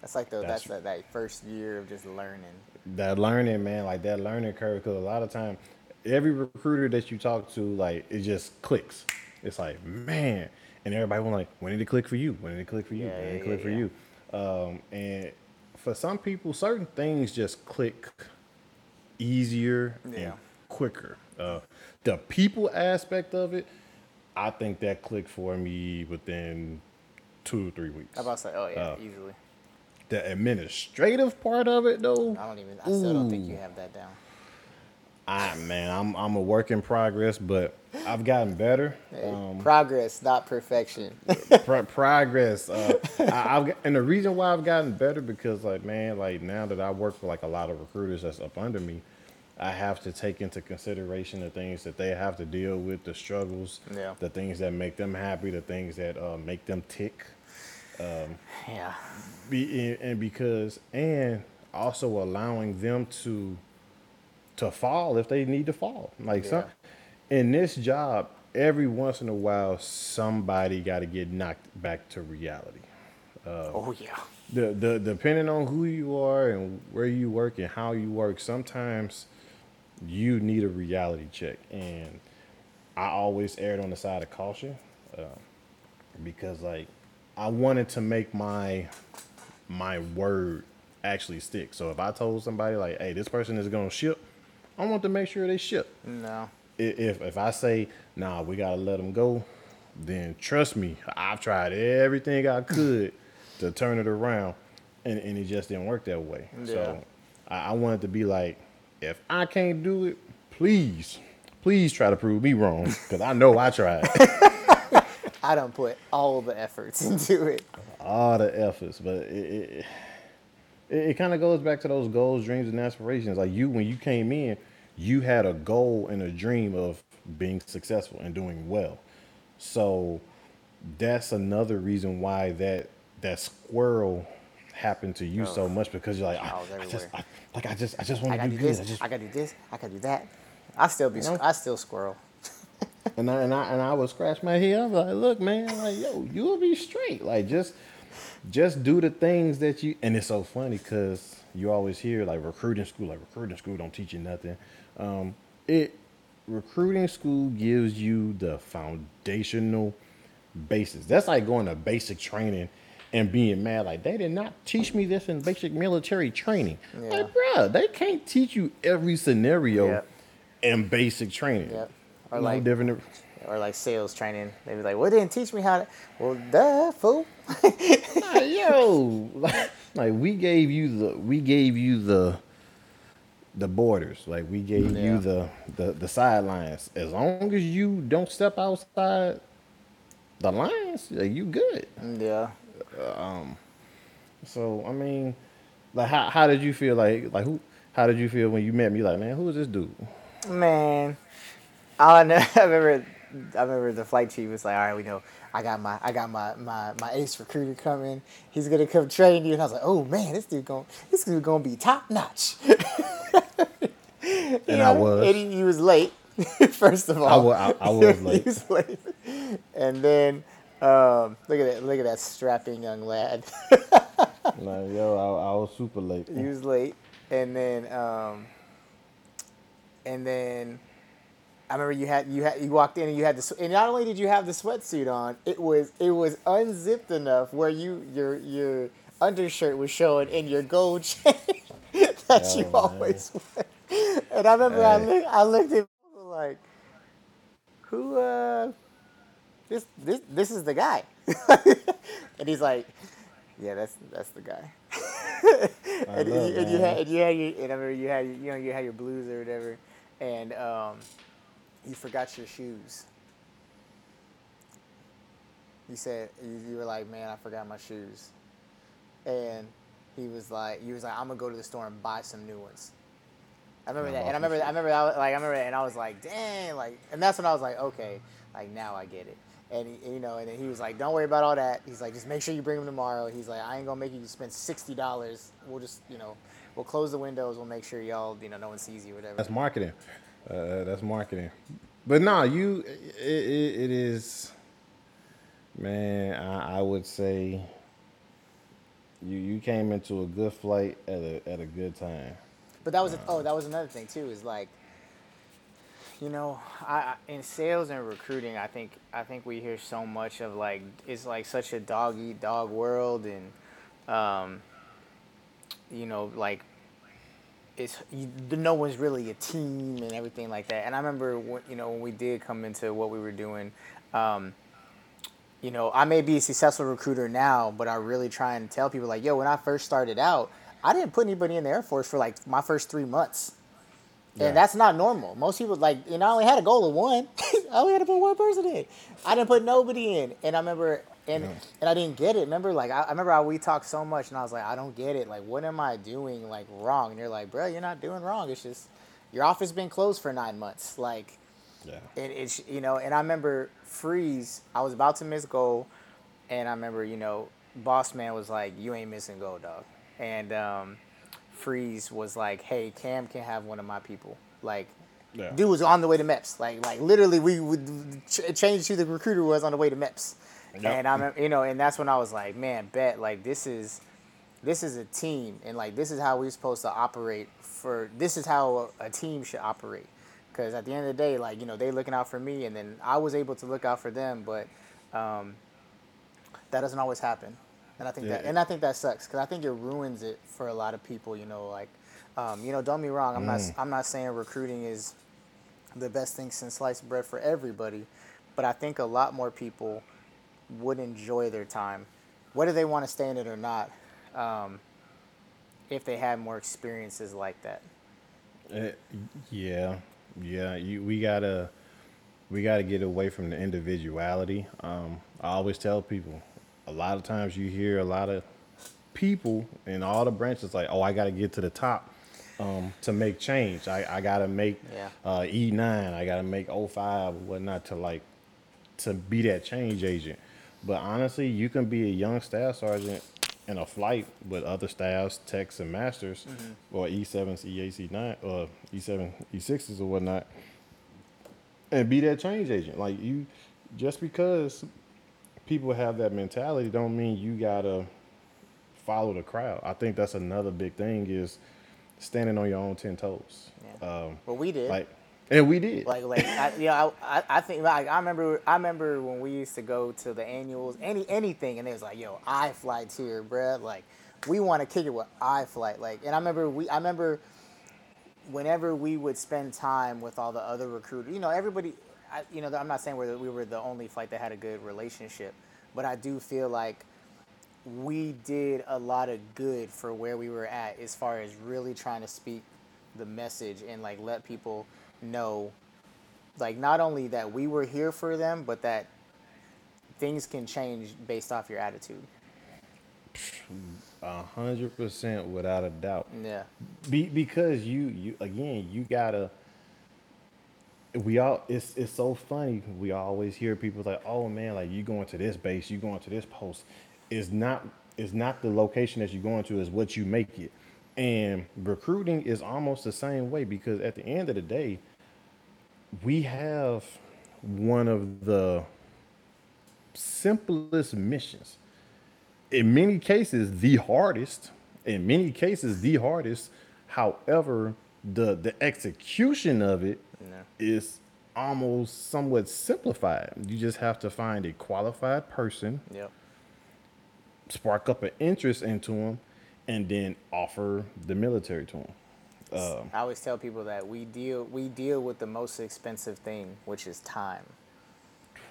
That's like the That's- that's, that, that first year of just learning. that learning, man, like that learning curve. Because a lot of time, every recruiter that you talk to, like it just clicks. It's like, man, and everybody was like, when did it click for you? When did it click for you? Yeah, when did it click yeah, for yeah. you? Um, and for some people, certain things just click easier Yeah. and quicker. Uh, the people aspect of it, I think that clicked for me within two or three weeks. I about to say, oh yeah, Uh, easily. the administrative part of it, though. I don't even. I still don't think you have that down. I man, I'm I'm a work in progress, but I've gotten better. Um, progress, not perfection. pro- progress. Uh, I, I've and the reason why I've gotten better because like man, like now that I work for like a lot of recruiters that's up under me, I have to take into consideration the things that they have to deal with, the struggles, Yeah. the things that make them happy, the things that uh, make them tick. yeah. be and because and also allowing them to to fall if they need to fall. Like some in this job every once in a while somebody got to get knocked back to reality. Oh yeah. the, the depending on who you are and where you work and how you work sometimes you need a reality check. And i always erred on the side of caution uh, because like i wanted to make my my word actually stick. So if i told somebody like hey this person is going to ship i want to make sure they ship No. If if I say nah, we gotta let them go, then trust me, I've tried everything I could to turn it around, and, and it just didn't work that way. Yeah. So I, I wanted to be like, if I can't do it, please, please try to prove me wrong, because I know I tried I don't put all the efforts into it. all the efforts, but it. it it, it kind of goes back to those goals, dreams, and aspirations. Like you, when you came in, you had a goal and a dream of being successful and doing well. So that's another reason why that that squirrel happened to you oh, so much because you're like, I, I was I just. I, like I just, I just want to do do good. this. I just, I gotta do this. I gotta do that. I still be. know? I still squirrel. and I, and I and I would scratch my head. I'm like, look, man, like yo, you'll be straight. Like just just do the things that you. And it's so funny because you always hear like recruiting school, like recruiting school don't teach you nothing. Um, it recruiting school gives you the foundational basis. That's like going to basic training and being mad like they did not teach me this in basic military training. Yeah. Like, bruh, they can't teach you every scenario Yep. in basic training. Yep. Or no like- different. Or like sales training. They be like, "Well, they didn't teach me how to." Well, duh, fool. Like, yo, like, like we gave you the we gave you the the borders. Like we gave Yeah. you the, the the sidelines. As long as you don't step outside the lines, like, you good. yeah. Um. So I mean, like how how did you feel like like who how did you feel when you met me? Like, man, who is this dude? Man, I know, I remember, I remember the flight chief was like, "All right, we know, I got my, I got my, my, my ace recruiter coming. He's gonna come train you." And I was like, "Oh man, this dude going, this dude gonna be top notch." And I was. And he, he was late. First of all, I wa- I- I was he late. was late. And then, um, look at that, look at that strapping young lad. Like, yo, I, I was super late. he was late, and then um, and then I remember you had you had you walked in and you had the and not only did you have the sweatsuit on, it was it was unzipped enough where you your your undershirt was showing and your gold chain that you Oh, always wear. And I remember I looked I looked at like who uh this this this is the guy. and he's like, Yeah, that's that's the guy. and, you, love and you had and you had your and I remember you had you know you had your blues or whatever, and um, you forgot your shoes. You said you, you were like, man, I forgot my shoes, and he was like, you was like, I'm gonna go to the store and buy some new ones. I remember Yeah, that, and I remember, I remember, that, like, I remember, that, and I was like, dang, like, and that's when I was like, okay, like now I get it. And he, you know, and then he was like, "Don't worry about all that." He's like, "Just make sure you bring him tomorrow." He's like, "I ain't gonna make you spend sixty dollars. We'll just, you know, we'll close the windows. We'll make sure y'all, you know, no one sees you, whatever." That's marketing. Uh, that's marketing. But nah, you it, it, it is man, I, I would say you you came into a good flight at a at a good time. But that was a, oh, that was another thing too. Is like, you know, I I- in sales and recruiting, I think I think we hear so much of like it's like such a dog eat dog world, and um, you know, like it's you, no one's really a team and everything like that. And I remember when, you know when we did come into what we were doing. Um, you know, I may be a successful recruiter now, but I really try and tell people like, yo, when I first started out, I didn't put anybody in the Air Force for like my first three months. Yeah. And that's not normal. Most people like, you know, I only had a goal of one. I only had to put one person in. I didn't put nobody in. And I remember, and and I didn't get it. Remember, like I, I remember how we talked so much, and I was like, I don't get it. Like, what am I doing like wrong? And you're like, bro, you're not doing wrong. It's just your office been closed for nine months. Like, Yeah. it, it's you know, and I remember freeze. I was about to miss goal, and I remember you know, boss man was like, "You ain't missing goal, dog." And um, freeze was like, "Hey, Cam can have one of my people." Like, Yeah. dude was on the way to MEPS. Like, like literally, we would ch- change who the recruiter was on the way to MEPS. Yep. And I remember, you know, and that's when I was like, man, bet like this is this is a team and like this is how we're supposed to operate for this is how a, a team should operate. Because at the end of the day like you know they looking out for me and then i was able to look out for them but um, that doesn't always happen. And i think that and i think that sucks because i think it ruins it for a lot of people you know like um, you know don't be wrong i'm not i'm not saying recruiting is the best thing since sliced bread for everybody but i think a lot more people would enjoy their time whether they want to stay in it or not um, if they had more experiences like that Uh, yeah, yeah. You, we gotta, we gotta get away from the individuality. Um, I always tell people, a lot of times you hear a lot of people in all the branches like, "Oh, I gotta get to the top um, to make change. I, I gotta make Yeah. uh, E nine. I gotta make 05 or whatnot to like to be that change agent." But honestly, you can be a young staff sergeant in a flight with other staffs, techs, and masters, or E7s, E8s, E9, or E7, E6s, or whatnot, and be that change agent. Like you, just because people have that mentality, don't mean you gotta follow the crowd. I think that's another big thing is standing on your own ten toes. Yeah. Um, but we did like, and we did. like like I, you know I, I- think like I remember I remember when we used to go to the annuals any anything and it was like yo I flights here bruh like we want to kick it with I flight like and I remember we I remember whenever we would spend time with all the other recruiters you know everybody I, you know I'm not saying we were the only flight that had a good relationship but I do feel like we did a lot of good for where we were at as far as really trying to speak the message and like let people know like not only that we were here for them but that things can change based off your attitude A hundred percent without a doubt. yeah Be, because you you again you gotta. We all it's it's so funny. We always hear people like, "Oh man, like you going to this base, you going to this post." Is not is not the location that you're going to. Is what you make it. And recruiting is almost the same way because at the end of the day, we have one of the simplest missions. In many cases the hardest. In many cases the hardest. However the the execution of it is Yeah. almost somewhat simplified. You just have to find a qualified person. Yep. Spark up an interest into them and then offer the military to them um, i always tell people that we deal we deal with the most expensive thing which is time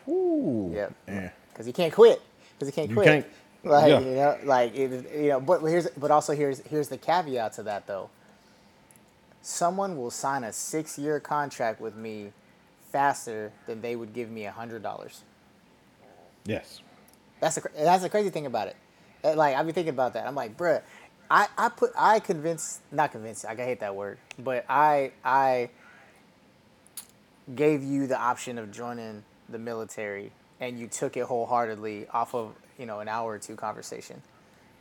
Ooh, Yep. yeah. because you can't quit because you can't You quit can't- like yeah. you know like it, you know but here's but also here's here's the caveat to that though someone will sign a six year contract with me faster than they would give me a hundred dollars yes That's the that's the crazy thing about it. Like I've been thinking about that. I'm like, bruh, I, I put I convinced not convinced. I hate that word, but I I gave you the option of joining the military, and you took it wholeheartedly off of you know an hour or two conversation.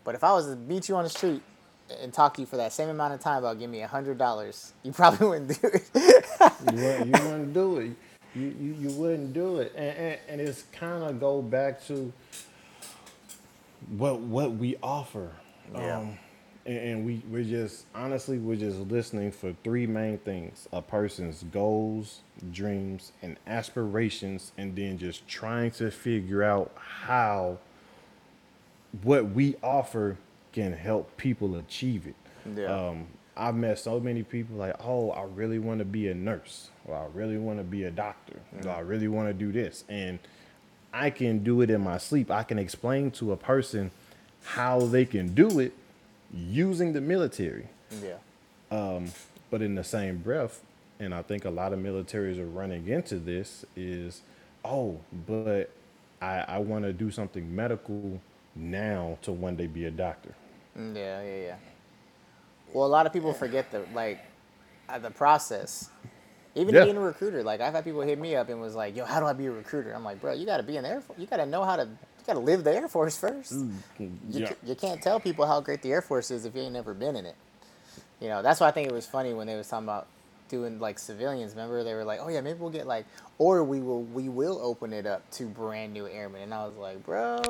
But if I was to meet you on the street and talk to you for that same amount of time about give me a hundred dollars, you probably wouldn't do it. you, wouldn't, you wouldn't do it. You, you, you wouldn't do it. And, and, and it's kind of go back to what what we offer. Yeah. Um, and, and we, we're just, honestly, we're just listening for three main things a person's goals, dreams, and aspirations, and then just trying to figure out how what we offer can help people achieve it. Yeah. Um, I've met so many people like, oh, I really want to be a nurse, or I really want to be a doctor, or I really want to do this, and I can do it in my sleep. I can explain to a person how they can do it using the military. yeah. But in the same breath, and I think a lot of militaries are running into this is, oh, but I, I want to do something medical now to one day be a doctor. Mm, Yeah, yeah, yeah. Well, a lot of people forget the like uh, the process. Even Yeah. being a recruiter, like I've had people hit me up and was like, "Yo, how do I be a recruiter?" I'm like, "Bro, you got to be in the Air Force. You got to know how to. Got to live the Air Force first. Mm, you, Yeah. ca- you can't tell people how great the Air Force is if you ain't never been in it. You know, that's why I think it was funny when they was talking about doing like civilians. Remember, they were like, "Oh yeah, maybe we'll get like, or we will we will open it up to brand new airmen." And I was like, "Bro,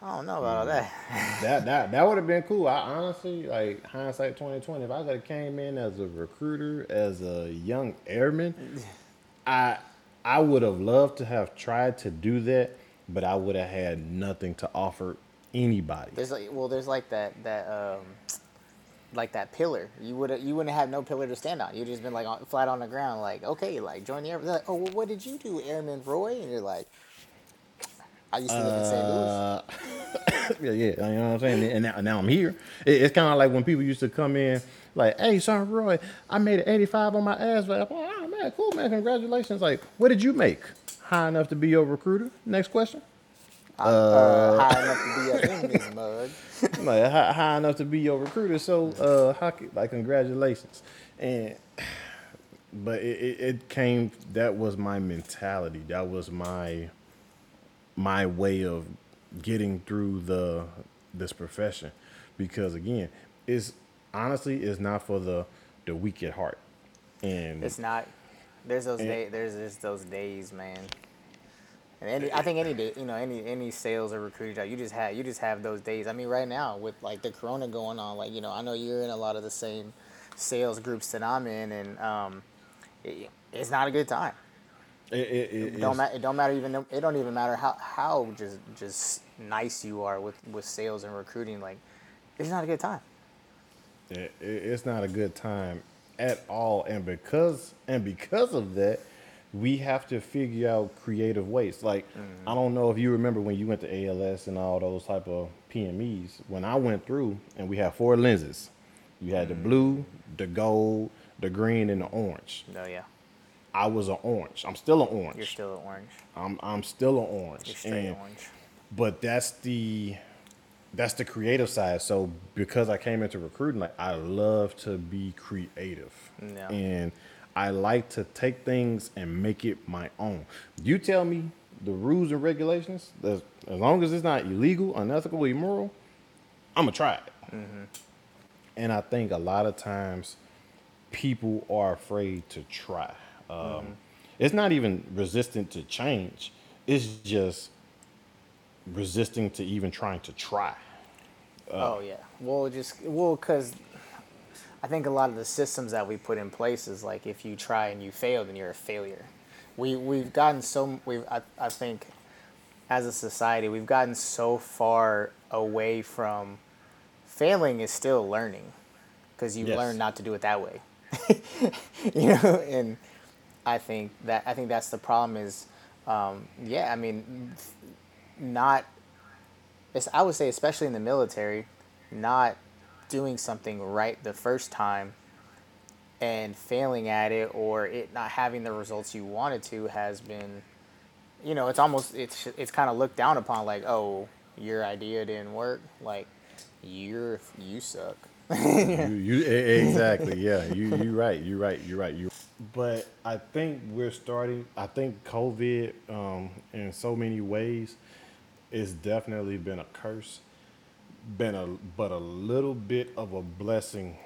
I don't know about all mm. that." that that that would have been cool. I honestly like hindsight twenty twenty. If I could have came in as a recruiter, as a young airman, I I would have loved to have tried to do that, but I would have had nothing to offer anybody. There's like well, there's like that that um, like that pillar. You would you wouldn't have no pillar to stand on. You'd just been like on, flat on the ground, like okay, like join the air. They're like, oh, well, what did you do, Airman Roy? And you're like, I used to live in St. Louis. Uh, yeah, yeah, you know what I'm saying. And now, now I'm here. It, it's kind of like when people used to come in, like, "Hey, son, Roy, I made an 85 on my ass." Like, oh man, cool, man, congratulations. Like, what did you make? High enough to be your recruiter? Next question. Uh, high enough to be up in this mug. like high, high enough to be your recruiter. So, uh, how, c- like, congratulations. And but it, it, it came. That was my mentality. That was my my way of getting through the this profession because again it's honestly it's not for the the weak at heart and It's not. There's those And- day. There's just those days, man. And any, I think any day, you know, any any sales or recruiting job, you just have you just have those days. I mean, right now with like the Corona going on, like you know, I know you're in a lot of the same sales groups that I'm in, and um, it, it's not a good time. it, it, it, It don't matter. It don't matter even. It don't even matter how how just just nice you are with with sales and recruiting. Like, it's not a good time. it, it- it's not a good time at all. And because and because of that we have to figure out creative ways. Like mm-hmm. i don't know if you remember when you went to als and all those type of pmes when i went through and we had four lenses you had the mm-hmm. blue the gold the green and the orange. No, yeah, i was an orange. I'm still an orange. You're still an orange. I'm, I'm still an orange. You're straight And- orange. but that's the that's the creative side. So because i came into recruiting like i love to be creative. Yeah. and i like to take things and make it my own. You tell me the rules and regulations as, as long as it's not illegal unethical immoral i'm gonna try it. And i think a lot of times people are afraid to try. Um, it's not even resistant to change. It's just resisting to even trying to try. Oh yeah. Well, just well, cause I think a lot of the systems that we put in place is like if you try and you fail, then you're a failure. We we've gotten so we I, I think as a society we've gotten so far away from failing is still learning because you Yes. learn not to do it that way. you know, and I think that I think that's the problem is um, yeah, I mean not it's, I would say, especially in the military, not doing something right the first time and failing at it or it not having the results you wanted to has been, you know, it's almost, it's, it's kind of looked down upon like, oh, your idea didn't work. Like, you're, you suck. you, you exactly, yeah. You you right, you right, you right. You but I think we're starting. I think COVID, um, in so many ways, it's definitely been a curse, been a but a little bit of a blessing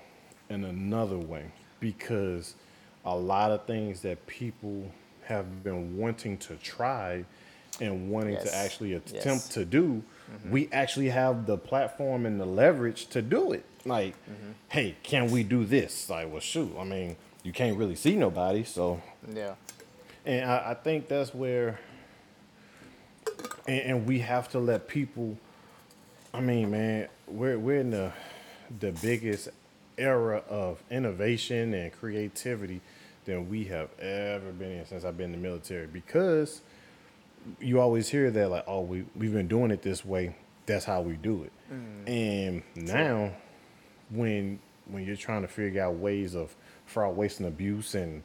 in another way because a lot of things that people have been wanting to try and wanting Yes. to actually attempt Yes. to do, mm-hmm. we actually have the platform and the leverage to do it. Like, mm-hmm. hey, can we do this? Like, well, shoot. I mean, you can't really see nobody, so Yeah. and I, I think that's where, and, and we have to let people. I mean, man, we're we're in the the biggest era of innovation and creativity than we have ever been in since I've been in the military. Because you always hear that like, oh, we we've been doing it this way. That's how we do it. Mm. And now, when when you're trying to figure out ways of fraud, waste, and abuse, and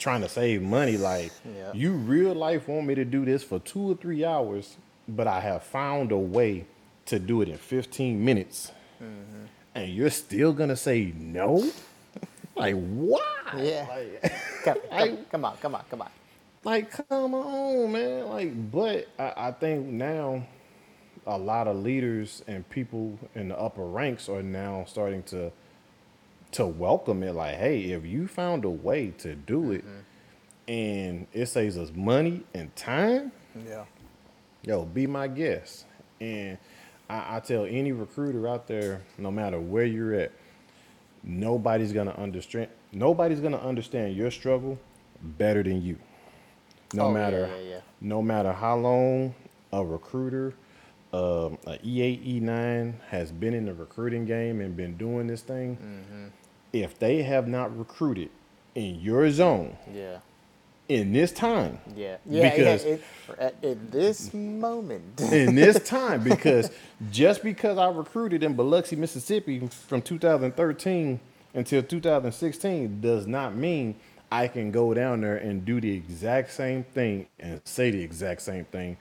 trying to save money, like Yeah. you real life want me to do this for two or three hours, but I have found a way to do it in 15 minutes, Mm-hmm. and you're still gonna say no? like why? Yeah. Like, come, come on, come on, come on. like, come on, man. Like, but I, I think now a lot of leaders and people in the upper ranks are now starting to to welcome it. Like, hey, if you found a way to do it and it saves us money and time, Yeah. yo, be my guest. And I, I tell any recruiter out there, no matter where you're at, nobody's gonna understand. Nobody's gonna understand your struggle better than you. No Oh, yeah, matter, yeah, yeah. no matter how long a recruiter, um, a E8, E9 has been in the recruiting game and been doing this thing. Mm-hmm. If they have not recruited in your zone Yeah. in this time, Yeah. Yeah. Because- yeah, it, at, at this moment. in this time because just because I recruited in Biloxi, Mississippi from 2013 until 2016 does not mean I can go down there and do the exact same thing and say the exact same thing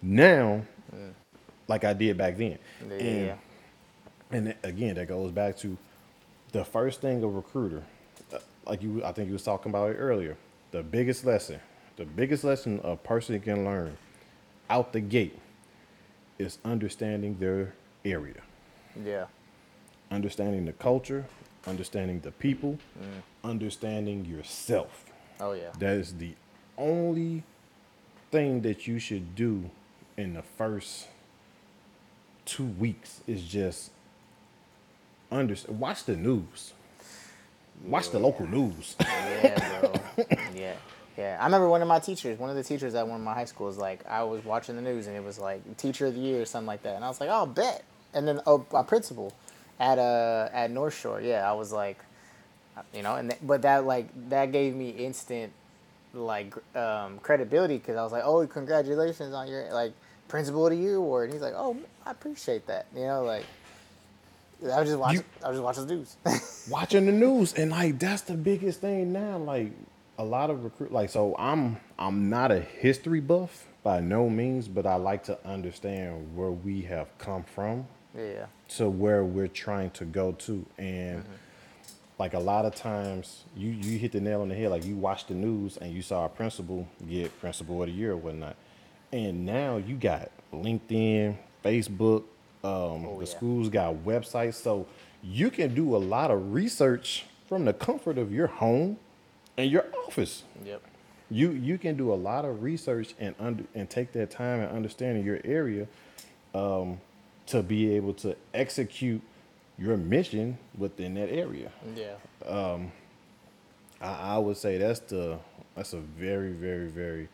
now mm. like I did back then. Yeah. And, and again, that goes back to the first thing a recruiter, uh, like you, I think you was talking about it earlier. The biggest lesson, the biggest lesson a person can learn out the gate is understanding their area, yeah. understanding the culture, understanding the people, understanding yourself. Oh yeah. That is the only thing that you should do in the first two weeks is just under watch the news. Watch the local news. Yeah, bro. yeah. Yeah. I remember one of my teachers, one of the teachers at one of my high schools, like I was watching the news and it was like teacher of the year or something like that. And I was like, oh bet. And then oh a principal at uh at North Shore, yeah, I was like you know, and th- but that like that gave me instant like um, credibility because I was like, oh, congratulations on your like principal of the year award. And he's like, oh, I appreciate that. You know, like I was just watching. You- I was just watching the news. watching the news and like that's the biggest thing now like a lot of recruit like so i'm i'm not a history buff by no means but i like to understand where we have come from yeah. to where we're trying to go to and Mm-hmm. like a lot of times you you hit the nail on the head like you watch the news and you saw a principal get principal of the year or whatnot and now you got linkedin facebook um, Oh, the yeah. schools got websites so you can do a lot of research from the comfort of your home and your office Yep. you you can do a lot of research and under and take that time and understanding your area um, to be able to execute your mission within that area. Yeah. I, I would say that's the that's a very very very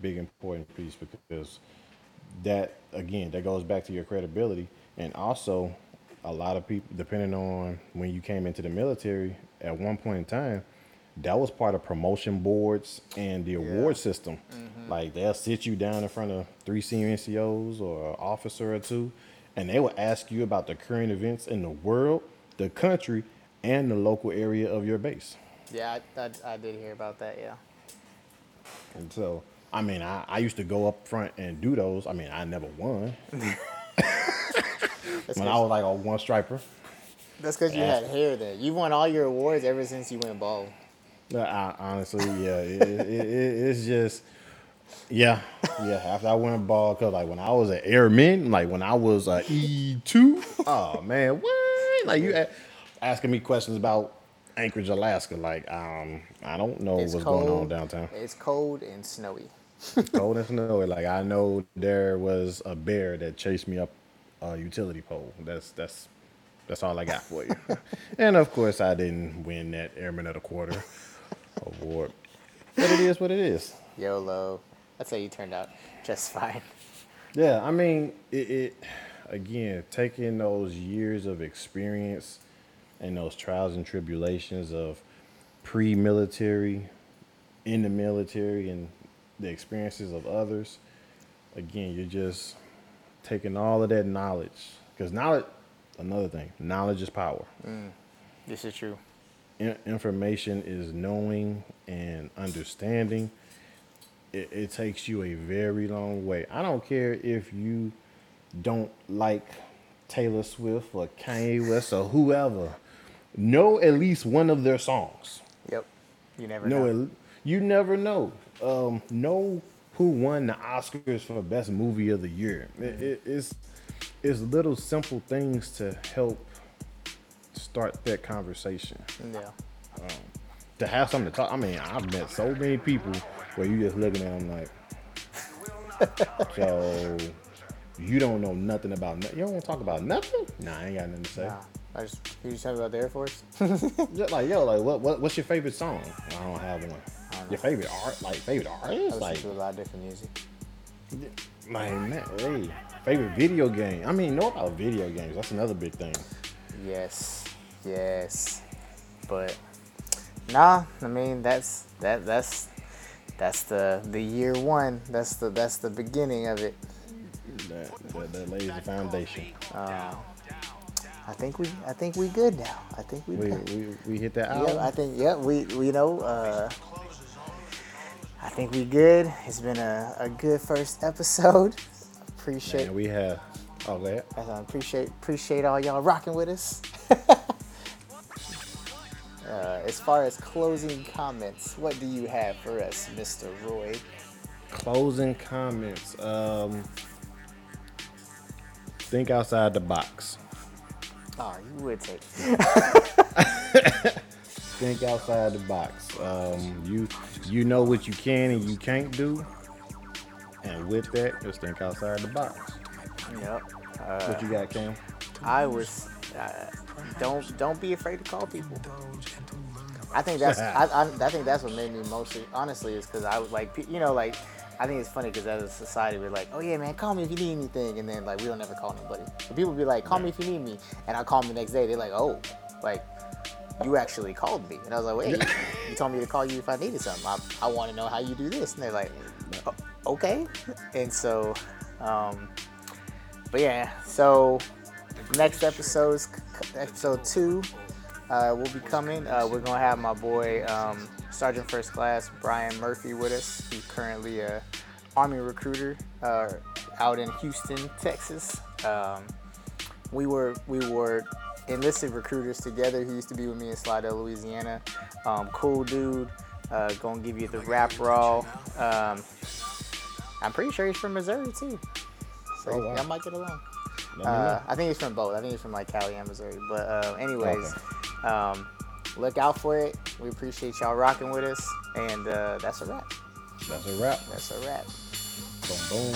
big important piece because that again that goes back to your credibility and also a lot of people depending on when you came into the military at one point in time that was part of promotion boards and the award system mm-hmm. like they'll sit you down in front of three senior ncos or an officer or two and they will ask you about the current events in the world the country and the local area of your base Yeah, I, I, I did hear about that. Yeah. and so i mean I, I used to go up front and do those i mean i never won when I was like a one striper. That's because you had hair then. You've won all your awards ever since you went bald. I, honestly, yeah, it, it, it, it's just, yeah, yeah. After I went bald, cause like when I was an airman, like when I was a E two, oh man, what? Like you a- asking me questions about Anchorage, Alaska? Like, um, I don't know It's what's cold. going on downtown. It's cold and snowy. Cold and snowy. Like I know there was a bear that chased me up a utility pole. That's that's that's all I got for you. and of course, I didn't win that Airman of the Quarter award, but it is what it is. YOLO. That's how you turned out just fine. Yeah, I mean, it, it again taking those years of experience and those trials and tribulations of pre-military, in the military, and the experiences of others. Again, you're just taking all of that knowledge because knowledge. Another thing, knowledge is power. Mm, this is true. In- information is knowing and understanding. It, it takes you a very long way. I don't care if you don't like Taylor Swift or Kanye West or whoever. Know at least one of their songs. Yep. You never Know know. you never know. Um, know who won the Oscars for best movie of the year. It, it, it's it's little simple things to help start that conversation Yeah. to have something to talk. I mean, I've met so many people where you just looking at them like, so you don't know nothing about nothing. You don't want to talk about nothing. Nah, I ain't got nothing to say. Nah. I just you just talking about the Air Force? Just like yo, like what, what what's your favorite song? I don't have one. Your favorite art, like favorite I artist, listen like to a lot of different music. like man, hey, favorite video game. I mean, know about video games. That's another big thing. Yes. Yes. But nah, I mean that's that that's that's the the year one. That's the that's the beginning of it. That that, that lays the foundation. I think we I think we good now. I think we, We we, we hit that album. Yeah, I think yeah, we we know uh I think we good. It's been a, a good first episode. Appreciate and we have. Oh, go. I appreciate appreciate all y'all rocking with us. uh, as far as closing comments, what do you have for us, Mr. Roy? Closing comments. Um, think outside the box. Oh, you would take. Think outside the box. Um, you you know what you can and you can't do, and with that, just think outside the box. Yep. What you got, Cam? I was. Uh, don't don't be afraid to call people. I think that's I, I, I think that's what made me mostly honestly is because I was like you know like I think it's funny because as a society we're like oh yeah man call me if you need anything and then like we don't ever call anybody. But people be like call me if you need me and I call them the next day they're like oh like you actually called me and I was like wait you, told me to call you if I needed something I, I want to know how you do this and they're like okay and so um, but yeah so next episode's episode two uh, will be coming. Uh, we're gonna have my boy um, Sergeant First Class Brian Murphy with us. He's currently a Army recruiter uh, out in Houston, Texas. Um, we were we were enlisted recruiters together. He used to be with me in Slidell, Louisiana. Um, cool dude. Uh, gonna give you the rap raw. Um, I'm pretty sure he's from Missouri too. So Oh, wow. y'all might get along. Uh. I think he's from both. I think he's from like Cali and Missouri. But uh, anyways, um, look out for it. We appreciate y'all rocking with us, and uh, that's a wrap. That's a wrap. That's a wrap. Boom, boom.